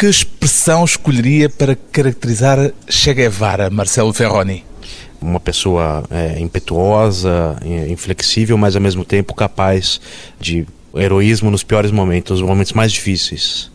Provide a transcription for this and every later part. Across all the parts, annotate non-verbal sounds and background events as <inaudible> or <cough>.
Que expressão escolheria para caracterizar Che Guevara, Marcelo Ferroni? Uma pessoa é, impetuosa, inflexível, mas ao mesmo tempo capaz de heroísmo nos piores momentos, os momentos mais difíceis.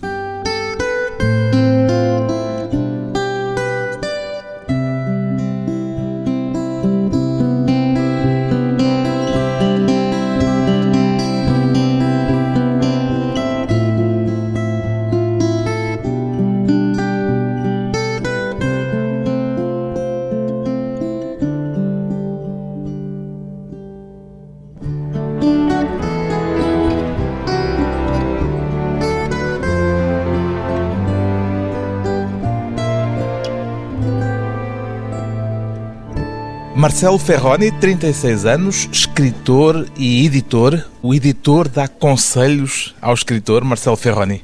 Marcelo Ferroni, 36 anos, escritor e editor. O editor dá conselhos ao escritor Marcelo Ferroni?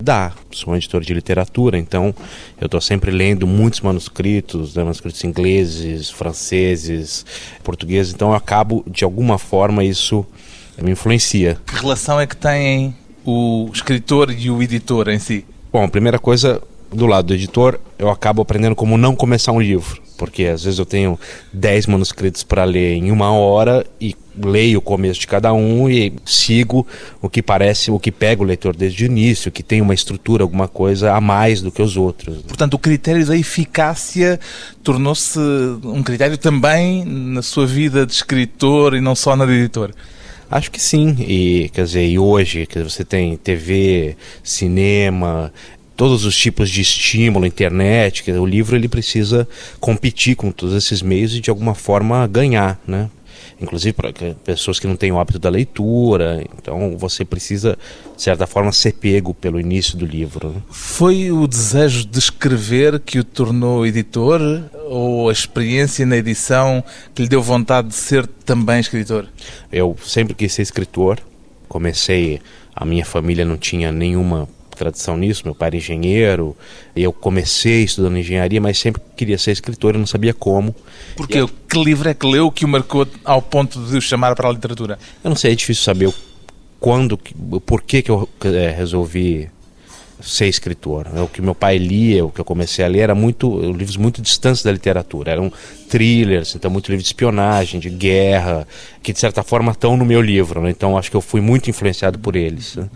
Dá. Sou um editor de literatura, então eu estou sempre lendo muitos manuscritos, né, manuscritos ingleses, franceses, portugueses, então eu acabo, de alguma forma, isso me influencia. Que relação é que têm o escritor e o editor em si? Bom, a primeira coisa, do lado do editor, eu acabo aprendendo como não começar um livro porque às vezes eu tenho 10 manuscritos para ler em uma hora e leio o começo de cada um e sigo o que parece, o que pega o leitor desde o início, que tem uma estrutura, alguma coisa a mais do que os outros. Portanto, o critério da eficácia tornou-se um critério também na sua vida de escritor e não só na de editor. Acho que sim, e quer dizer, e hoje que você tem TV, cinema, todos os tipos de estímulo, internet, que o livro ele precisa competir com todos esses meios e de alguma forma ganhar, né? Inclusive para pessoas que não têm o hábito da leitura, então você precisa, de certa forma, ser pego pelo início do livro. Né? Foi o desejo de escrever que o tornou editor ou a experiência na edição que lhe deu vontade de ser também escritor? Eu sempre quis ser escritor. Comecei, a minha família não tinha nenhuma tradição nisso, meu pai era engenheiro, eu comecei estudando engenharia, mas sempre queria ser escritor e não sabia como. Porque e, que livro é que leu que o marcou ao ponto de o chamar para a literatura? Eu não sei, é difícil saber quando, por que, que eu é, resolvi ser escritor. O que meu pai lia, o que eu comecei a ler, era muito livros muito distantes da literatura. Eram thrillers, então muito livro de espionagem, de guerra, que de certa forma estão no meu livro. Né? Então acho que eu fui muito influenciado por eles. Né?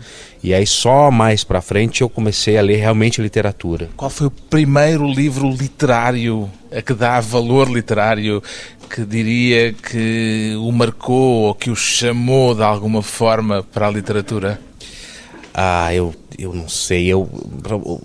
E aí só mais para frente eu comecei a ler realmente literatura. Qual foi o primeiro livro literário a que dá valor literário que diria que o marcou ou que o chamou de alguma forma para a literatura? Ah, eu, eu não sei. Eu,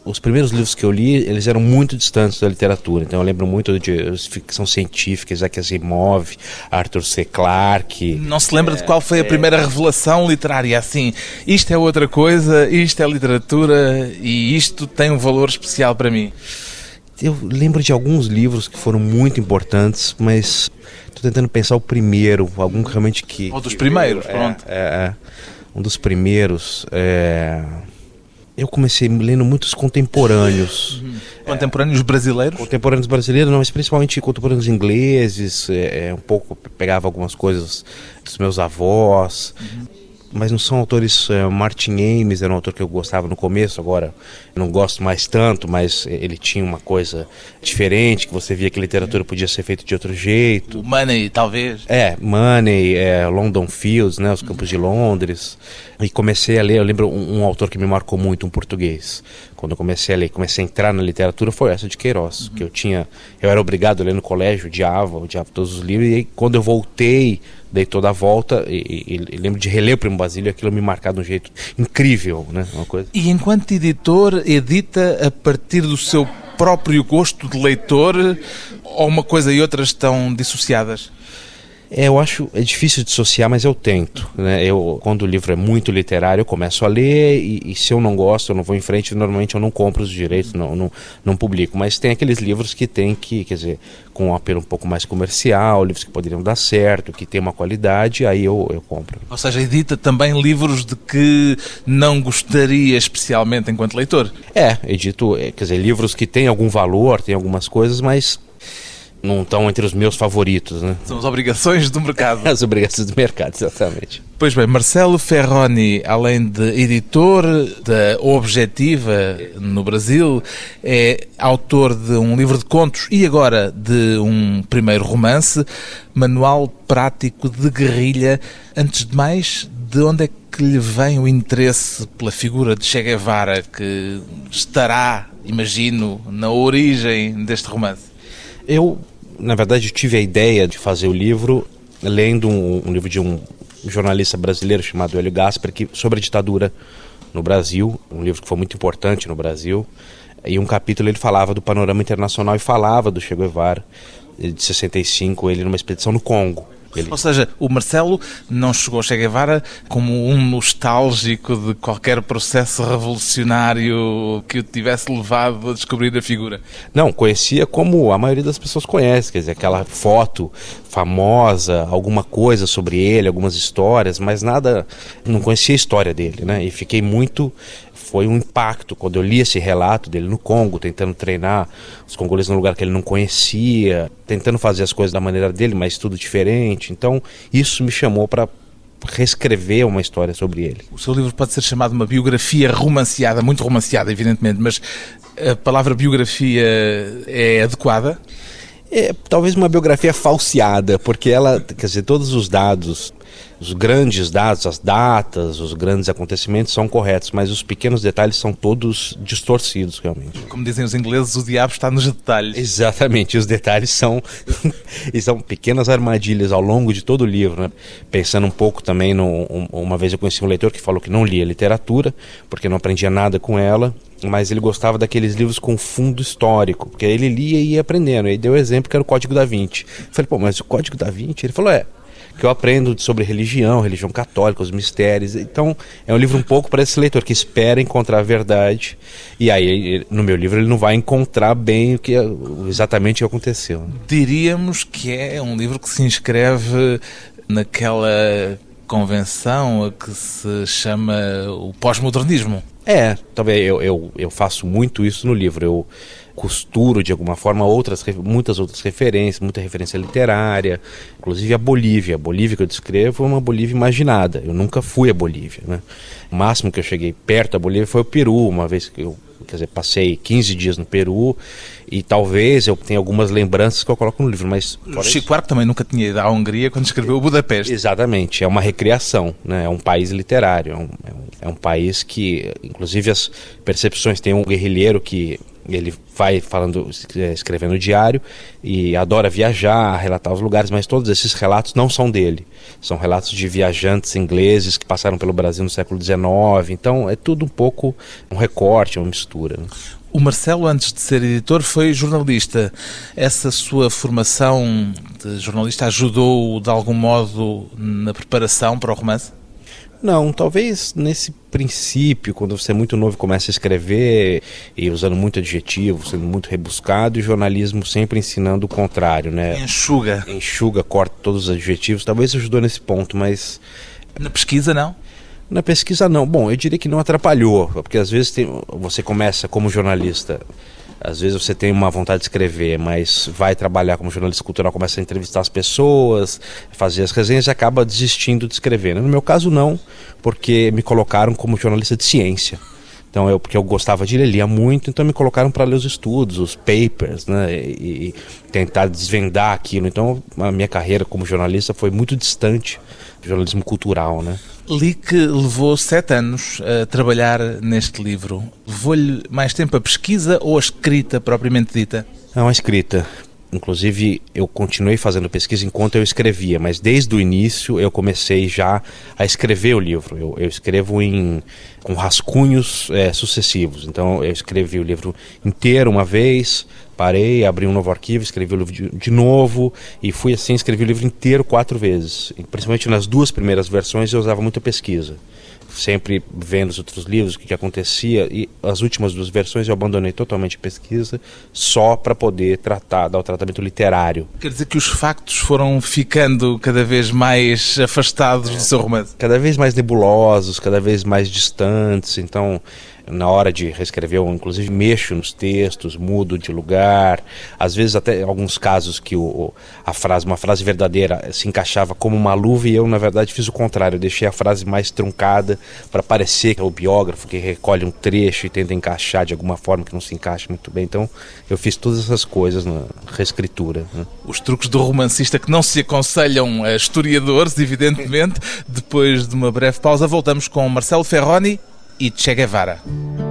os primeiros livros que eu li, eles eram muito distantes da literatura. Então eu lembro muito de ficção científica, Isaac Asimov, Arthur C. Clarke. Não se lembra é, de qual foi a é... primeira revelação literária? Assim, isto é outra coisa, isto é literatura e isto tem um valor especial para mim. Eu lembro de alguns livros que foram muito importantes, mas estou tentando pensar o primeiro, algum realmente que. Ou dos primeiros, pronto. É, é, é um dos primeiros. É... Eu comecei lendo muitos contemporâneos. Uhum. Contemporâneos brasileiros? Contemporâneos brasileiros, não, mas principalmente contemporâneos ingleses. É, é um pouco pegava algumas coisas dos meus avós. Uhum mas não são autores. Uh, Martin Ames era um autor que eu gostava no começo, agora não gosto mais tanto, mas ele tinha uma coisa diferente, que você via que a literatura podia ser feita de outro jeito. O Money, talvez. É, Money, é, London Fields, né, os campos de Londres. E comecei a ler, eu lembro um, um, autor que me marcou muito, um português. Quando eu comecei a ler, comecei a entrar na literatura, foi essa de Queiroz, uhum. que eu tinha, eu era obrigado a ler no colégio, odiava, odiava todos os livros, e aí, quando eu voltei dei toda a volta e, e, e, lembro de reler o Primo Basílio aquilo me marcar de um jeito incrível, né? Uma coisa. E enquanto editor, edita a partir do seu próprio gosto de leitor ou uma coisa e outra estão dissociadas? É, eu acho é difícil dissociar, mas eu tento. Né? Eu, quando o livro é muito literário, eu começo a ler e, e, se eu não gosto, eu não vou em frente. Normalmente eu não compro os direitos, não, não, não publico. Mas tem aqueles livros que tem que, quer dizer, com um apelo um pouco mais comercial, livros que poderiam dar certo, que tem uma qualidade, aí eu, eu compro. Ou seja, edita também livros de que não gostaria especialmente enquanto leitor? É, edito, é, quer dizer, livros que têm algum valor, tem algumas coisas, mas não estão entre os meus favoritos, né? São as obrigações do mercado. <laughs> As obrigações do mercado, exatamente. Pois bem, Marcelo Ferroni, além de editor da Objetiva no Brasil, é autor de um livro de contos e agora de um primeiro romance, Manual Prático de Guerrilha. Antes de mais, de onde é que lhe vem o interesse pela figura de Che Guevara que estará, imagino, na origem deste romance? Eu, na verdade, tive a ideia de fazer o livro lendo um, um livro de um jornalista brasileiro chamado Hélio Gasper que, sobre a ditadura no Brasil, um livro que foi muito importante no Brasil. E um capítulo ele falava do panorama internacional e falava do Che Guevara, de 65, ele numa expedição no Congo. Ele... Ou seja, o Marcelo não chegou a Che Guevara como um nostálgico de qualquer processo revolucionário que o tivesse levado a descobrir a figura. Não, conhecia como a maioria das pessoas conhece, quer dizer, aquela foto famosa, alguma coisa sobre ele, algumas histórias, mas nada, não conhecia a história dele, né? E fiquei muito foi um impacto quando eu li esse relato dele no Congo, tentando treinar os congoleses num lugar que ele não conhecia, tentando fazer as coisas da maneira dele, mas tudo diferente. Então, isso me chamou para reescrever uma história sobre ele. O seu livro pode ser chamado uma biografia romanceada, muito romanceada, evidentemente, mas a palavra biografia é adequada? É, talvez uma biografia falseada, porque ela, quer dizer, todos os dados os grandes dados, as datas, os grandes acontecimentos são corretos, mas os pequenos detalhes são todos distorcidos realmente. Como dizem os ingleses, o diabo está nos detalhes. Exatamente, os detalhes são, <laughs> são pequenas armadilhas ao longo de todo o livro. Né? Pensando um pouco também, no, uma vez eu conheci um leitor que falou que não lia literatura, porque não aprendia nada com ela, mas ele gostava daqueles livros com fundo histórico, porque ele lia e ia aprendendo. E deu o exemplo que era o Código da Vinci. Eu falei, pô, mas o Código da Vinci? Ele falou, é, que eu aprendo sobre religião, religião católica, os mistérios. Então, é um livro um pouco para esse leitor que espera encontrar a verdade. E aí, no meu livro, ele não vai encontrar bem o que exatamente o que aconteceu. Diríamos que é um livro que se inscreve naquela convenção que se chama o pós-modernismo. É, talvez eu, eu, eu faço muito isso no livro. Eu costuro de alguma forma outras muitas outras referências, muita referência literária, inclusive a Bolívia. A Bolívia que eu descrevo é uma Bolívia imaginada. Eu nunca fui à Bolívia, né? O máximo que eu cheguei perto da Bolívia foi o Peru, uma vez que eu quer dizer, passei 15 dias no Peru e talvez eu tenha algumas lembranças que eu coloco no livro, mas... O Chico Buarque também nunca tinha ido à Hungria quando escreveu o Budapeste. Exatamente, é uma recriação, né? é um país literário, é um, é um, é um país que, inclusive as percepções, tem um guerrilheiro que ele vai falando, escrevendo diário e adora viajar, relatar os lugares, mas todos esses relatos não são dele. São relatos de viajantes ingleses que passaram pelo Brasil no século XIX. Então é tudo um pouco um recorte, uma mistura. Né? O Marcelo, antes de ser editor, foi jornalista. Essa sua formação de jornalista ajudou de algum modo na preparação para o romance? Não, talvez nesse princípio, quando você é muito novo e começa a escrever e usando muito adjetivo, sendo muito rebuscado, e jornalismo sempre ensinando o contrário, né? Enxuga. Enxuga, corta todos os adjetivos. Talvez ajudou nesse ponto, mas. Na pesquisa, não? Na pesquisa, não. Bom, eu diria que não atrapalhou, porque às vezes tem, você começa como jornalista às vezes você tem uma vontade de escrever, mas vai trabalhar como jornalista cultural, começa a entrevistar as pessoas, fazer as resenhas e acaba desistindo de escrever. No meu caso, não, porque me colocaram como jornalista de ciência. Então, eu, porque eu gostava de ler, lia muito, então me colocaram para ler os estudos, os papers, né, e, e, tentar desvendar aquilo. Então, a minha carreira como jornalista foi muito distante do jornalismo cultural, né. Li que levou sete anos a trabalhar neste livro. Levou-lhe mais tempo a pesquisa ou a escrita propriamente dita? Não, a escrita. Inclusive, eu continuei fazendo pesquisa enquanto eu escrevia, mas desde o início eu comecei já a escrever o livro. Eu, eu escrevo em, com rascunhos é, sucessivos. Então, eu escrevi o livro inteiro uma vez, parei, abri um novo arquivo, escrevi o livro de, de, novo e fui assim, escrevi o livro inteiro quatro vezes. E, principalmente nas duas primeiras versões eu usava muita pesquisa sempre vendo os outros livros, o que, que, acontecia, e as últimas duas versões eu abandonei totalmente a pesquisa só para poder tratar, dar o tratamento literário. Quer dizer que os factos foram ficando cada vez mais afastados é. do seu romance? Cada vez mais nebulosos, cada vez mais distantes, então na hora de reescrever, eu inclusive mexo nos textos, mudo de lugar, às vezes até alguns casos que o, a frase, uma frase verdadeira se encaixava como uma luva e eu na verdade fiz o contrário, eu deixei a frase mais truncada para parecer que é o biógrafo que recolhe um trecho e tenta encaixar de alguma forma que não se encaixa muito bem. Então eu fiz todas essas coisas na reescritura. Né? Os truques do romancista que não se aconselham a historiadores, evidentemente. Depois de uma breve pausa, voltamos com Marcelo Ferroni e Che Guevara.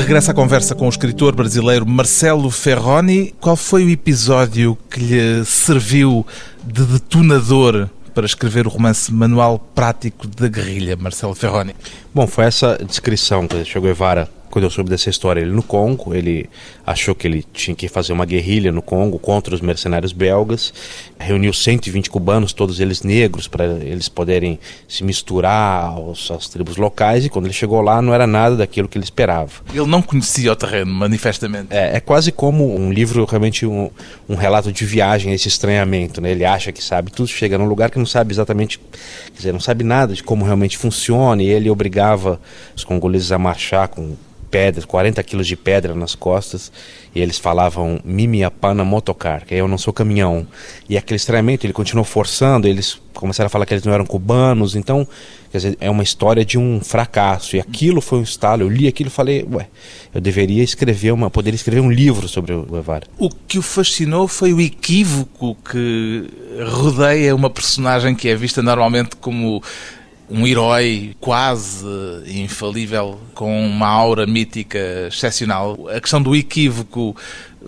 Regressa à conversa com o escritor brasileiro Marcelo Ferroni. Qual foi o episódio que lhe serviu de detonador para escrever o romance Manual Prático da Guerrilha, Marcelo Ferroni? Bom, foi essa descrição que Che Guevara quando eu soube dessa história, ele no Congo, ele achou que ele tinha que fazer uma guerrilha no Congo contra os mercenários belgas, reuniu 120 cubanos, todos eles negros, para eles poderem se misturar aos, às tribos locais, e quando ele chegou lá não era nada daquilo que ele esperava. Ele não conhecia o terreno, manifestamente. É, é quase como um livro, realmente um, um relato de viagem, esse estranhamento, né? Ele acha que sabe tudo, chega num lugar que não sabe exatamente, quer dizer, não sabe nada de como realmente funciona, e ele obrigava os congoleses a marchar com pedras, 40 quilos de pedra nas costas, e eles falavam Mimiapana motocar, que eu não sou caminhão. E aquele estranhamento, ele continuou forçando, eles começaram a falar que eles não eram cubanos, então, quer dizer, é uma história de um fracasso. E aquilo foi um estalo, eu li aquilo e falei, ué, eu deveria escrever uma, poderia escrever um livro sobre o Guevara. O que o fascinou foi o equívoco que rodeia uma personagem que é vista normalmente como um herói quase infalível, com uma aura mítica excepcional. A questão do equívoco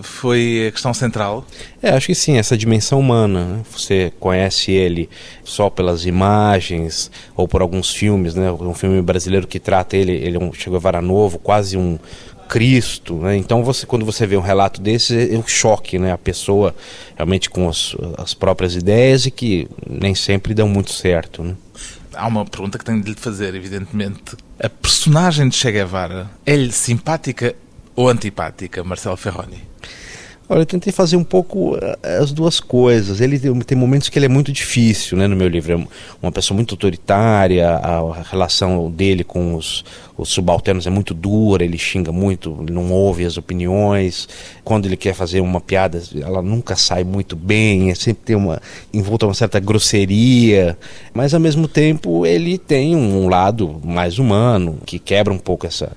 foi a questão central? É, acho que sim, essa dimensão humana. Né? Você conhece ele só pelas imagens ou por alguns filmes, né? Um filme brasileiro que trata ele, ele é um Che Guevara novo, quase um Cristo, né? Então você, quando você vê um relato desse, é um choque, né? A pessoa realmente com as, as próprias ideias e que nem sempre dão muito certo, né? Há uma pergunta que tenho de lhe fazer, evidentemente. A personagem de Che Guevara é-lhe simpática ou antipática, Marcelo Ferroni? Olha, eu tentei fazer um pouco eh, as duas coisas. Ele tem, momentos que ele é muito difícil, né, no meu livro. É uma pessoa muito autoritária, a relação dele com os, os subalternos é muito dura, ele xinga muito, não ouve as opiniões. Quando ele quer fazer uma piada, ela nunca sai muito bem, é sempre tem uma envolta uma certa grosseria, mas ao mesmo tempo ele tem um lado mais humano que quebra um pouco essa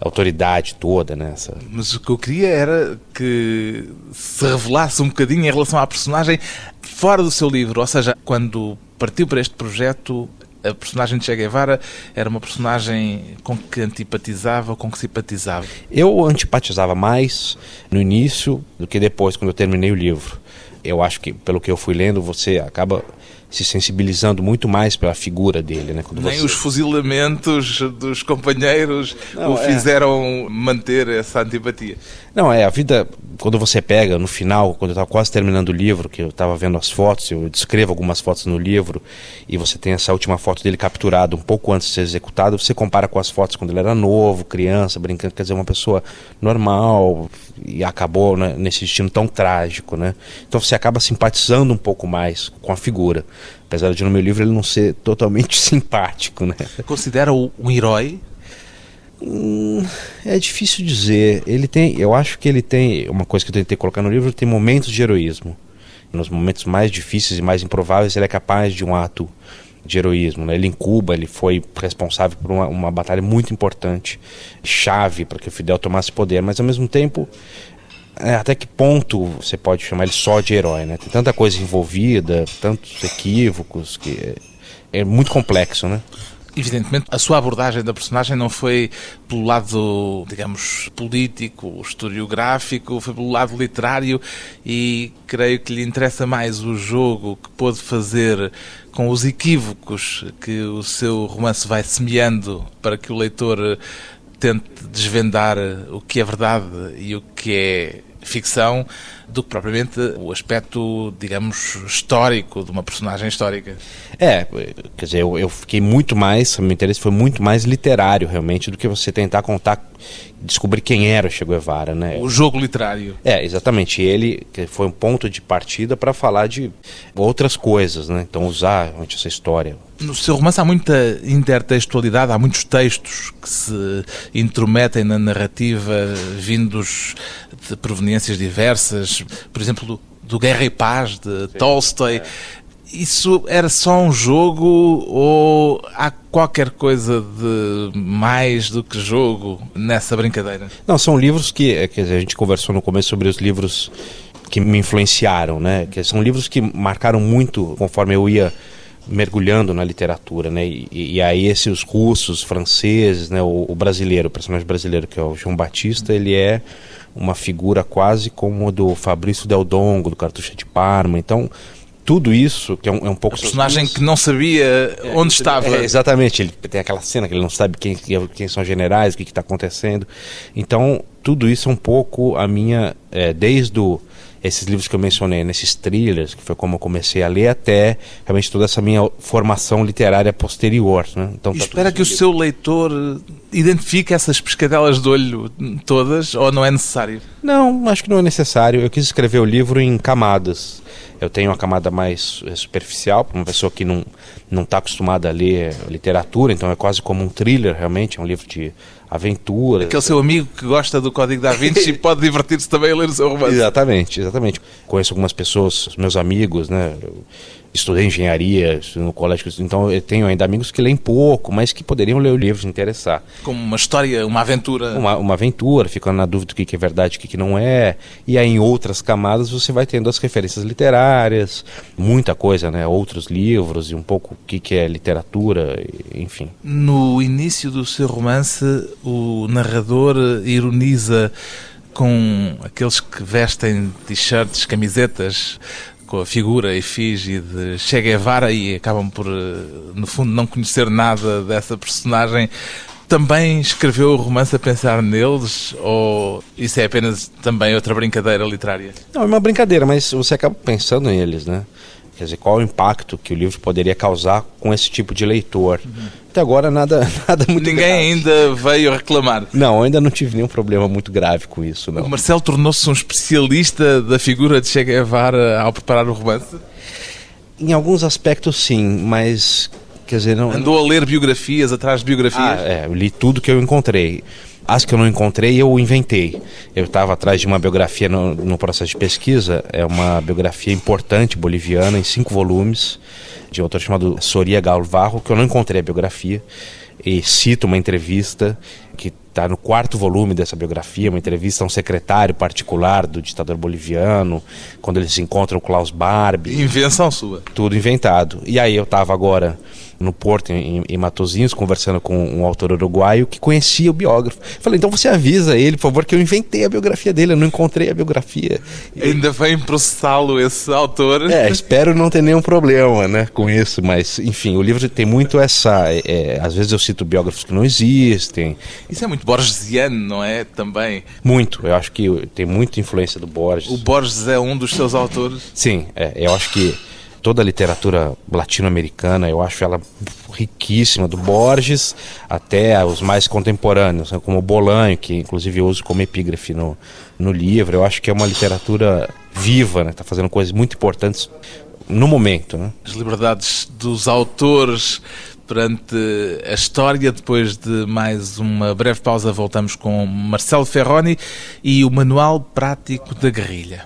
autoridade toda nessa. Né, Mas o que eu queria era que se revelasse um bocadinho em relação à personagem fora do seu livro, ou seja, quando partiu para este projeto, a personagem de Che Guevara era uma personagem com que antipatizava ou com que simpatizava? Eu antipatizava mais no início do que depois, quando eu terminei o livro. Eu acho que, pelo que eu fui lendo, você acaba se sensibilizando muito mais pela figura dele. Né? Quando Nem você... os fuzilamentos dos companheiros Não, o é... fizeram manter essa antipatia. Não, é, a vida, quando você pega no final, quando eu estava quase terminando o livro, que eu estava vendo as fotos, eu descrevo algumas fotos no livro, e você tem essa última foto dele capturado um pouco antes de ser executado, você compara com as fotos quando ele era novo, criança, brincando, quer dizer, uma pessoa normal, e acabou né, nesse destino tão trágico, né? Então você acaba simpatizando um pouco mais com a figura. Apesar de no meu livro ele não ser totalmente <laughs> simpático, né? Considera um herói? Hum, é difícil dizer. Ele tem, eu acho que ele tem uma coisa que eu tentei colocar no livro, tem momentos de heroísmo. Nos momentos mais difíceis e mais improváveis, ele é capaz de um ato de heroísmo. Né? Ele em Cuba ele foi responsável por uma, uma batalha muito importante, chave para que o Fidel tomasse poder, mas ao mesmo tempo é, até que ponto você pode chamar ele só de herói, né? Tem tanta coisa envolvida, tantos equívocos que é, é muito complexo, né? Evidentemente, a sua abordagem da personagem não foi pelo lado, digamos, político, historiográfico, foi pelo lado literário e creio que lhe interessa mais o jogo que pôde fazer com os equívocos que o seu romance vai semeando para que o leitor tente desvendar o que é verdade e o que é ficção do que propriamente o aspecto, digamos, histórico de uma personagem histórica. É, quer dizer, eu, eu fiquei muito mais, meu interesse foi muito mais literário realmente do que você tentar contar, descobrir quem era o Che Guevara, né? O jogo literário. É, exatamente. Ele foi um ponto de partida para falar de outras coisas, né? Então usar essa história. No seu romance há muita intertextualidade, há muitos textos que se intrometem na narrativa vindos de proveniências diversas, por exemplo, do, do Guerra e Paz, de Sim, Tolstói. É. Isso era só um jogo ou há qualquer coisa de mais do que jogo nessa brincadeira? Não, são livros que, é, dizer, a gente conversou no começo sobre os livros que me influenciaram, né? Que são livros que marcaram muito conforme eu ia mergulhando na literatura, né? E, e aí esses russos, franceses, né? O, o, brasileiro, o personagem brasileiro que é o João Batista, ele é uma figura quase como do Fabrício Del Dongo, do Cartucho de Parma. Então, tudo isso, que é um, é um pouco... O personagem que não sabia é, onde estava. É, exatamente, ele tem aquela cena que ele não sabe quem, quem são os generais, o que está acontecendo. Então, tudo isso é um pouco a minha, é, desde o esses livros que eu mencionei, nesses thrillers, que foi como eu comecei a ler, até realmente toda essa minha formação literária posterior. Né? Então, tá espera que o seu leitor identifique essas pescadelas de olho todas, ou não é necessário? Não, acho que não é necessário. Eu quis escrever o livro em camadas. Eu tenho uma camada mais eh, superficial, para uma pessoa que não não está acostumada a ler literatura, então é quase como um thriller, realmente, é um livro de aventura. Aquele seu amigo que gosta do Código da Vinci <laughs> pode divertir-se também a ler o seu romance. Exatamente, exatamente. Conheço algumas pessoas, meus amigos, né? estudei engenharia no colégio, então eu tenho ainda amigos que leem pouco, mas que poderiam ler o livro, se interessar. Como uma história, uma aventura. Uma, uma aventura, ficando na dúvida do que, é verdade e o que, não é. E aí em outras camadas você vai tendo as referências literárias, muita coisa, né? Outros livros e um pouco o que é literatura, enfim. No início do seu romance, o narrador ironiza com aqueles que vestem t-shirts, camisetas com a figura e efígie de Che Guevara e acabam por, eh, no fundo, não conhecer nada dessa personagem. Também escreveu o romance a pensar neles ou isso é apenas também outra brincadeira literária? Não, é uma brincadeira, mas você acaba pensando neles, né? Quer dizer, qual o impacto que o livro poderia causar com esse tipo de leitor? Uhum. Até agora nada, <laughs> nada muito Ninguém grave. ainda veio reclamar. Não, ainda não tive nenhum problema muito grave com isso. Não. O Marcelo tornou-se um especialista da figura de Che Guevara ao preparar o romance? Em alguns aspectos sim, mas quer dizer não. Andou a ler biografias atrás de biografias? Ah, é, eu li tudo que eu encontrei. As que eu não encontrei, eu inventei. Eu estava atrás de uma biografia no, no, processo de pesquisa, é uma biografia importante boliviana, em cinco volumes, de um autor chamado Soria Galvarro, que eu não encontrei a biografia, e cito uma entrevista que está no quarto volume dessa biografia, uma entrevista a um secretário particular do ditador boliviano, quando eles se encontram com Klaus Barbie. Invenção sua. Tudo inventado. E aí eu estava agora no Porto, em, em Matozinhos, conversando com um autor uruguaio que conhecia o biógrafo. Falei, então você avisa ele, por favor, que eu inventei a biografia dele, eu não encontrei a biografia. Ainda vem processá-lo esse autor. É, espero não ter nenhum problema né, com isso, mas enfim, o livro tem muito essa. É, é, às vezes eu cito biógrafos que não existem. Isso é muito borgesiano, não é? Também. Muito, eu acho que tem muita influência do Borges. O Borges é um dos seus autores? Sim, é, eu acho que toda a literatura latino-americana, eu acho ela riquíssima, do Borges até os mais contemporâneos, né, como Bolanho, que inclusive eu uso como epígrafe no, no livro. Eu acho que é uma literatura viva, está né, fazendo coisas muito importantes no momento. Né? As liberdades dos autores perante a história. Depois de mais uma breve pausa, voltamos com Marcelo Ferroni e o Manual Prático da Guerrilha.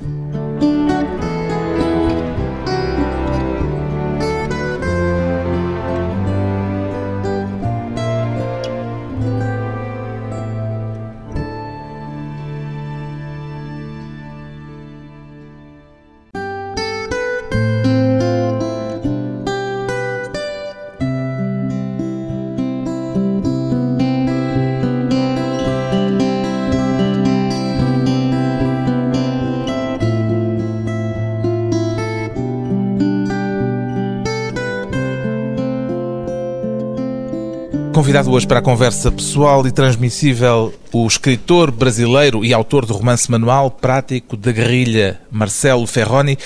Convidado hoje para a conversa pessoal e transmissível, o escritor brasileiro e autor do romance manual prático da guerrilha, Marcelo Ferroni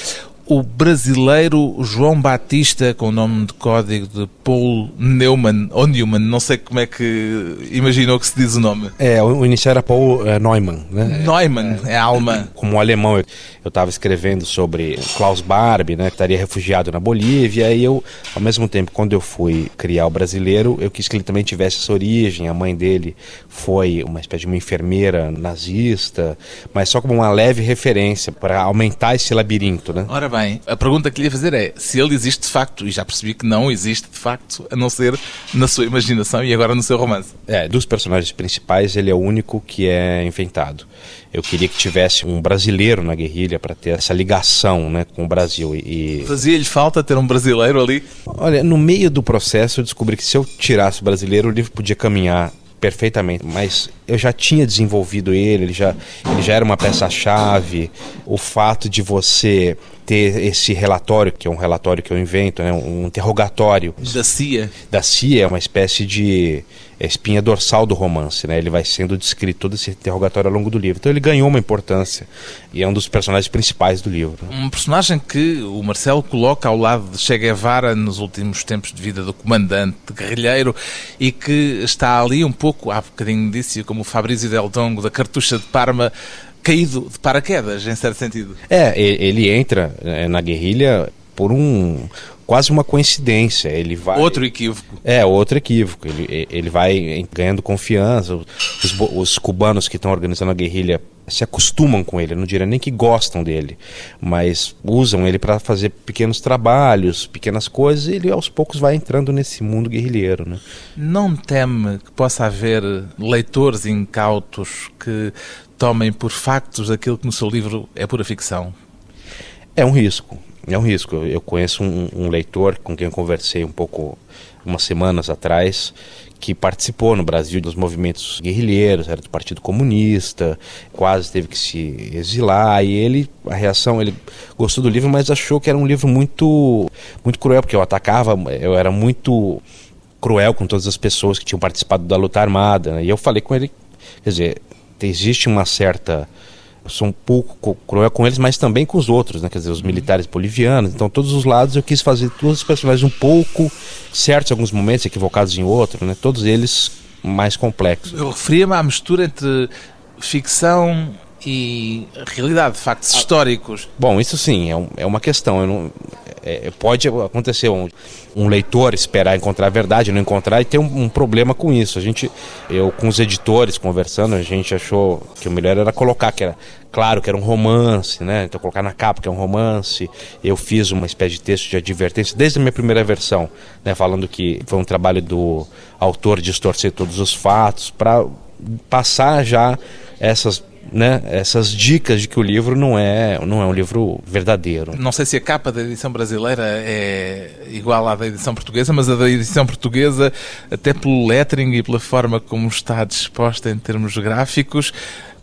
o brasileiro João Batista, com o nome de código de Paul Neumann, ou Newman, não sei como é que imaginou que se diz o nome. É, o inicial era Paul uh, Neumann, né? Neumann, é, é alma. Como alemão, eu estava escrevendo sobre Klaus Barbie, né, que estaria refugiado na Bolívia, e eu, ao mesmo tempo, quando eu fui criar o brasileiro, eu quis que ele também tivesse essa origem, a mãe dele foi uma espécie de uma enfermeira nazista, mas só como uma leve referência para aumentar esse labirinto, né? Ora bem, a pergunta que lhe ia fazer é se ele existe de facto, e já percebi que não existe de facto, a não ser na sua imaginação e agora no seu romance. É, dos personagens principais, ele é o único que é inventado. Eu queria que tivesse um brasileiro na guerrilha para ter essa ligação né, com o Brasil. E... Fazia-lhe falta ter um brasileiro ali? Olha, no meio do processo eu descobri que se eu tirasse o brasileiro, o livro podia caminhar perfeitamente, mas eu já tinha desenvolvido ele, ele já, ele já era uma peça-chave. O fato de você ter esse relatório, que é um relatório que eu invento, né, um interrogatório. Da CIA. Da CIA, é uma espécie de espinha dorsal do romance, né? Ele vai sendo descrito todo esse interrogatório ao longo do livro. Então ele ganhou uma importância e é um dos personagens principais do livro. Um personagem que o Marcelo coloca ao lado de Che Guevara nos últimos tempos de vida do comandante guerrilheiro e que está ali um pouco, há bocadinho disse, como o Fabrício Del Dongo da Cartucha de Parma, caído de paraquedas, em certo sentido. É, ele entra é, na guerrilha por um quase uma coincidência. Ele vai outro equívoco. É outro equívoco. Ele, ele vai ganhando confiança. Os, os cubanos que estão organizando a guerrilha se acostumam com ele. Eu não diria nem que gostam dele, mas usam ele para fazer pequenos trabalhos, pequenas coisas. E ele aos poucos vai entrando nesse mundo guerrilheiro, né? Não teme que possa haver leitores incautos que tomem por factos aquilo que no seu livro é pura ficção? É um risco, é um risco. Eu conheço um, um leitor com quem eu conversei um pouco umas semanas atrás que participou no Brasil dos movimentos guerrilheiros, era do Partido Comunista, quase teve que se exilar e ele a reação ele gostou do livro, mas achou que era um livro muito muito cruel porque eu atacava, eu era muito cruel com todas as pessoas que tinham participado da luta armada, né? e eu falei com ele, quer dizer, existe uma certa sou um pouco cruel com eles, mas também com os outros, né? Quer dizer, os militares bolivianos. Então, todos os lados eu quis fazer todos os personagens um pouco certos em alguns momentos, equivocados em outros, né? Todos eles mais complexos. Eu referia-me à mistura entre ficção e realidade, factos ah, históricos. Bom, isso sim, é, um, é uma questão. Não, é, pode acontecer um, um, leitor esperar encontrar a verdade, não encontrar e ter um, um, problema com isso. A gente, eu com os editores conversando, a gente achou que o melhor era colocar que era claro que era um romance, né? Então colocar na capa que é um romance. Eu fiz uma espécie de texto de advertência desde a minha primeira versão, né? Falando que foi um trabalho do autor distorcer todos os fatos para passar já essas né, essas dicas de que o livro não é, não é um livro verdadeiro. Não sei se a capa da edição brasileira é igual à da edição portuguesa, mas a da edição portuguesa, até pelo lettering e pela forma como está disposta em termos gráficos,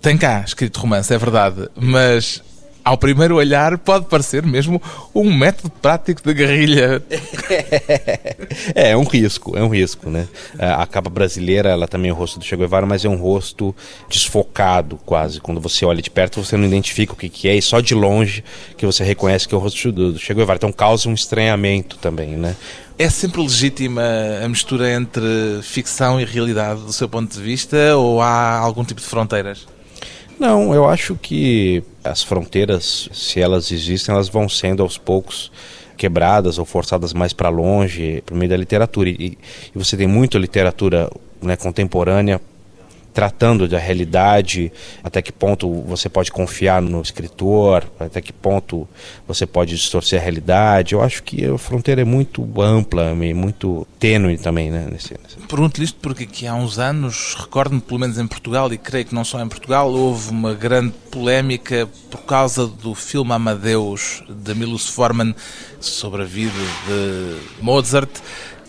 tem cá escrito romance, é verdade, mas ao primeiro olhar, pode parecer mesmo um método prático de guerrilha. <laughs> é, é um risco, é um risco, né? A capa brasileira, ela também é o rosto do Che Guevara, mas é um rosto desfocado quase. Quando você olha de perto, você não identifica o que, que é, e só de longe que você reconhece que é o rosto do Che Guevara. Então causa um estranhamento também, né? É sempre legítima a mistura entre ficção e realidade, do seu ponto de vista, ou há algum tipo de fronteiras? Não, eu acho que as fronteiras, se elas existem, elas vão sendo aos poucos quebradas ou forçadas mais para longe por meio da literatura. E, e, você tem muita literatura né, contemporânea tratando da realidade, até que ponto você pode confiar no escritor, até que ponto você pode distorcer a realidade. Eu acho que a fronteira é muito ampla e muito tênue também, né? Nesse, nesse... Pergunto-lhe isto porque há uns anos, recordo-me pelo menos em Portugal, e creio que não só em Portugal, houve uma grande polémica por causa do filme Amadeus, de Milos Forman, sobre a vida de Mozart,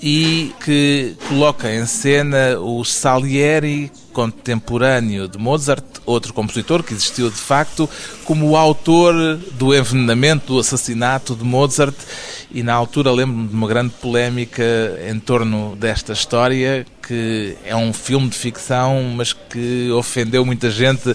e que coloca em cena o Salieri contemporâneo de Mozart, outro compositor que existiu de facto, como autor do envenenamento, do assassinato de Mozart E na altura lembro-me de uma grande polémica em torno desta história, que é um filme de ficção, mas que ofendeu muita gente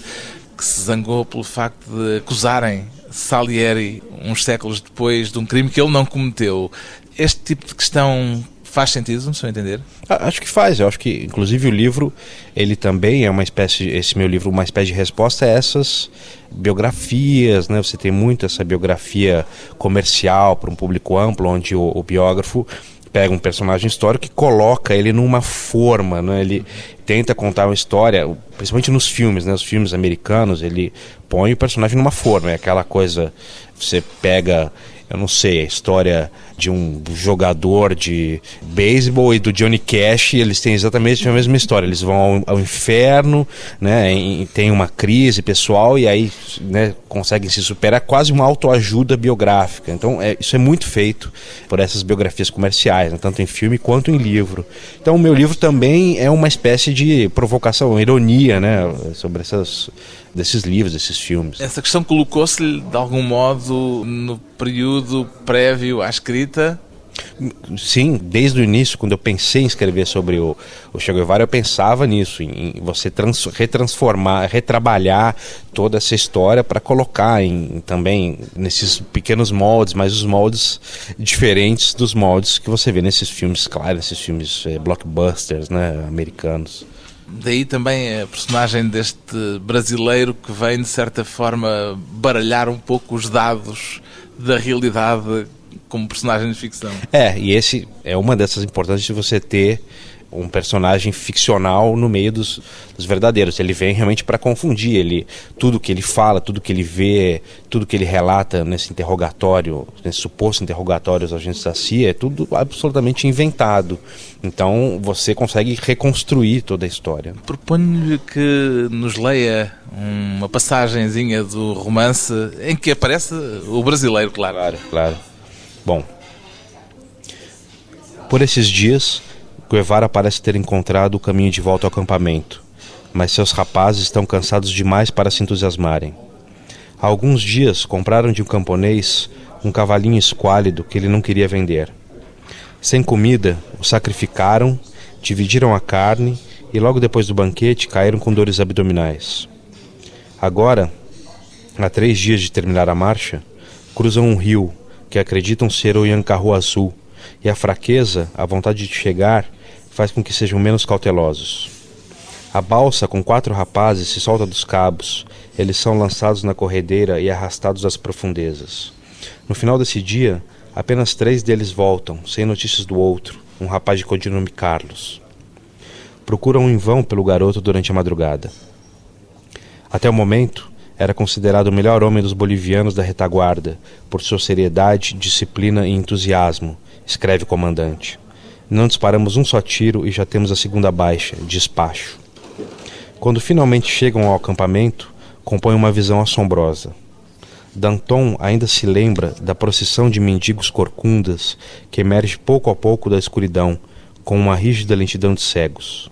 que se zangou pelo facto de acusarem Salieri uns séculos depois de um crime que ele não cometeu. Este tipo de questão Faz sentido, não sei entender? Acho que faz. Eu acho que, inclusive, o livro, ele também é uma espécie, esse meu livro, uma espécie de resposta a essas biografias, né? Você tem muito essa biografia comercial para um público amplo, onde o, o biógrafo pega um personagem histórico e coloca ele numa forma, né? Ele tenta contar uma história, principalmente nos filmes, né? Os filmes americanos, ele põe o personagem numa forma, é aquela coisa, você pega eu não sei, a história de um jogador de beisebol e do Johnny Cash, eles têm exatamente a mesma história. Eles vão ao, ao inferno, né, e tem uma crise pessoal e aí né, conseguem se superar, quase uma autoajuda biográfica. Então, é, isso é muito feito por essas biografias comerciais, né, tanto em filme quanto em livro. Então, o meu livro também é uma espécie de provocação, ironia, né, sobre essas desses livros, desses filmes. Essa questão colocou-se de algum modo no período prévio à escrita? Sim, desde o início, quando eu pensei em escrever sobre o, o Che Guevara, eu pensava nisso, em, em você trans, retransformar, retrabalhar toda essa história para colocar em, também nesses pequenos moldes, mas os moldes diferentes dos moldes que você vê nesses filmes, claro, nesses filmes eh, blockbusters né, americanos. Daí também a personagem deste brasileiro que vem, de certa forma, baralhar um pouco os dados da realidade como personagem de ficção. É, e esse é uma dessas importâncias de você ter um personagem ficcional no meio dos, dos verdadeiros. Ele vem realmente para confundir. Ele, tudo que ele fala, tudo que ele vê, tudo que ele relata nesse interrogatório, nesse suposto interrogatório aos agentes da CIA, é tudo absolutamente inventado. Então você consegue reconstruir toda a história. Proponho-lhe que nos leia uma passagenzinha do romance em que aparece o brasileiro, claro. Claro, claro. Bom, por esses dias Guevara parece ter encontrado o caminho de volta ao acampamento, mas seus rapazes estão cansados demais para se entusiasmarem. Há alguns dias compraram de um camponês um cavalinho esquálido que ele não queria vender. Sem comida, o sacrificaram, dividiram a carne e logo depois do banquete caíram com dores abdominais. Agora, há três dias de terminar a marcha, cruzam um rio que acreditam ser o Yancarro Azul, e a fraqueza, a vontade de chegar, faz com que sejam menos cautelosos. A balsa com quatro rapazes se solta dos cabos. Eles são lançados na corredeira e arrastados às profundezas. No final desse dia, apenas três deles voltam, sem notícias do outro, um rapaz de codinome Carlos. Procuram em vão pelo garoto durante a madrugada. Até o momento, era considerado o melhor homem dos bolivianos da retaguarda, por sua seriedade, disciplina e entusiasmo, escreve o comandante. Não disparamos um só tiro e já temos a segunda baixa, despacho. Quando finalmente chegam ao acampamento, compõem uma visão assombrosa. Danton ainda se lembra da procissão de mendigos corcundas que emerge pouco a pouco da escuridão, com uma rígida lentidão de cegos.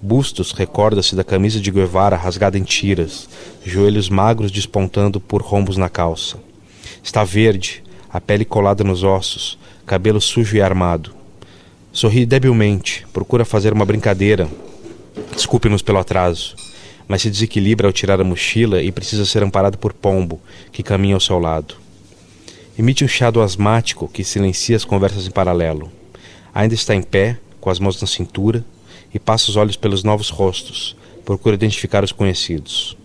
Bustos recorda-se da camisa de Guevara rasgada em tiras, joelhos magros despontando por rombos na calça. Está verde, a pele colada nos ossos, cabelo sujo e armado. Sorri debilmente, procura fazer uma brincadeira. Desculpe-nos pelo atraso, mas se desequilibra ao tirar a mochila e precisa ser amparado por Pombo, que caminha ao seu lado. Emite um chiado asmático que silencia as conversas em paralelo. Ainda está em pé, com as mãos na cintura, e passa os olhos pelos novos rostos, procura identificar os conhecidos.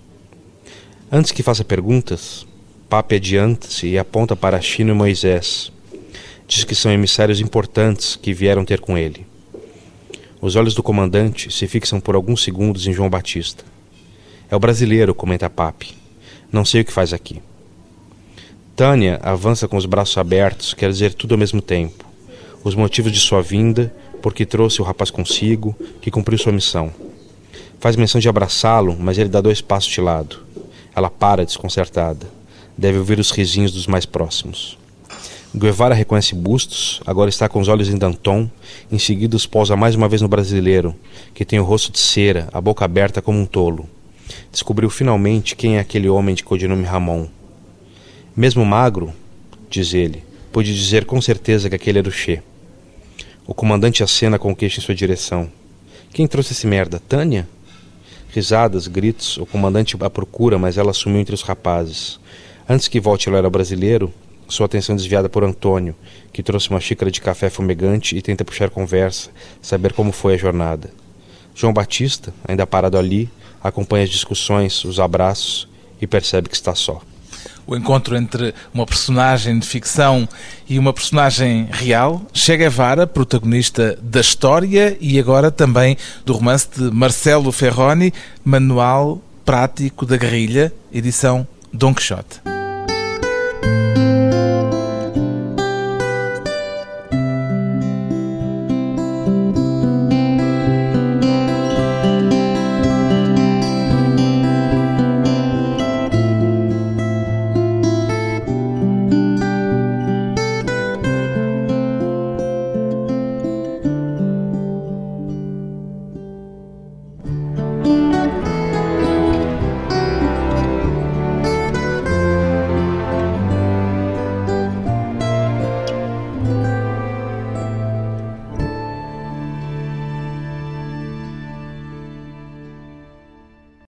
Antes que faça perguntas, Pape adianta-se e aponta para Chino e Moisés, diz que são emissários importantes que vieram ter com ele. Os olhos do comandante se fixam por alguns segundos em João Batista. É o brasileiro, comenta Pape. Não sei o que faz aqui. Tânia avança com os braços abertos, quer dizer tudo ao mesmo tempo. Os motivos de sua vinda, porque trouxe o rapaz consigo, que cumpriu sua missão. Faz menção de abraçá-lo, mas ele dá dois passos de lado. Ela para, desconcertada. Deve ouvir os risinhos dos mais próximos. Guevara reconhece Bustos, agora está com os olhos em Danton, em seguida os pousa mais uma vez no brasileiro, que tem o rosto de cera, a boca aberta como um tolo. Descobriu finalmente quem é aquele homem de codinome Ramon. Mesmo magro, diz ele, Pude dizer com certeza que aquele era o Che. O comandante acena com o queixo em sua direção. Quem trouxe esse merda? Tânia? Risadas, gritos, o comandante a procura, mas ela sumiu entre os rapazes. Antes que volte ela era brasileiro, sua atenção desviada por Antônio, que trouxe uma xícara de café fumegante e tenta puxar conversa, saber como foi a jornada. João Batista, ainda parado ali, acompanha as discussões, os abraços e percebe que está só o encontro entre uma personagem de ficção e uma personagem real. Che Guevara, protagonista da história e agora também do romance de Marcelo Ferroni, Manual Prático da Guerrilha, edição Don Quixote.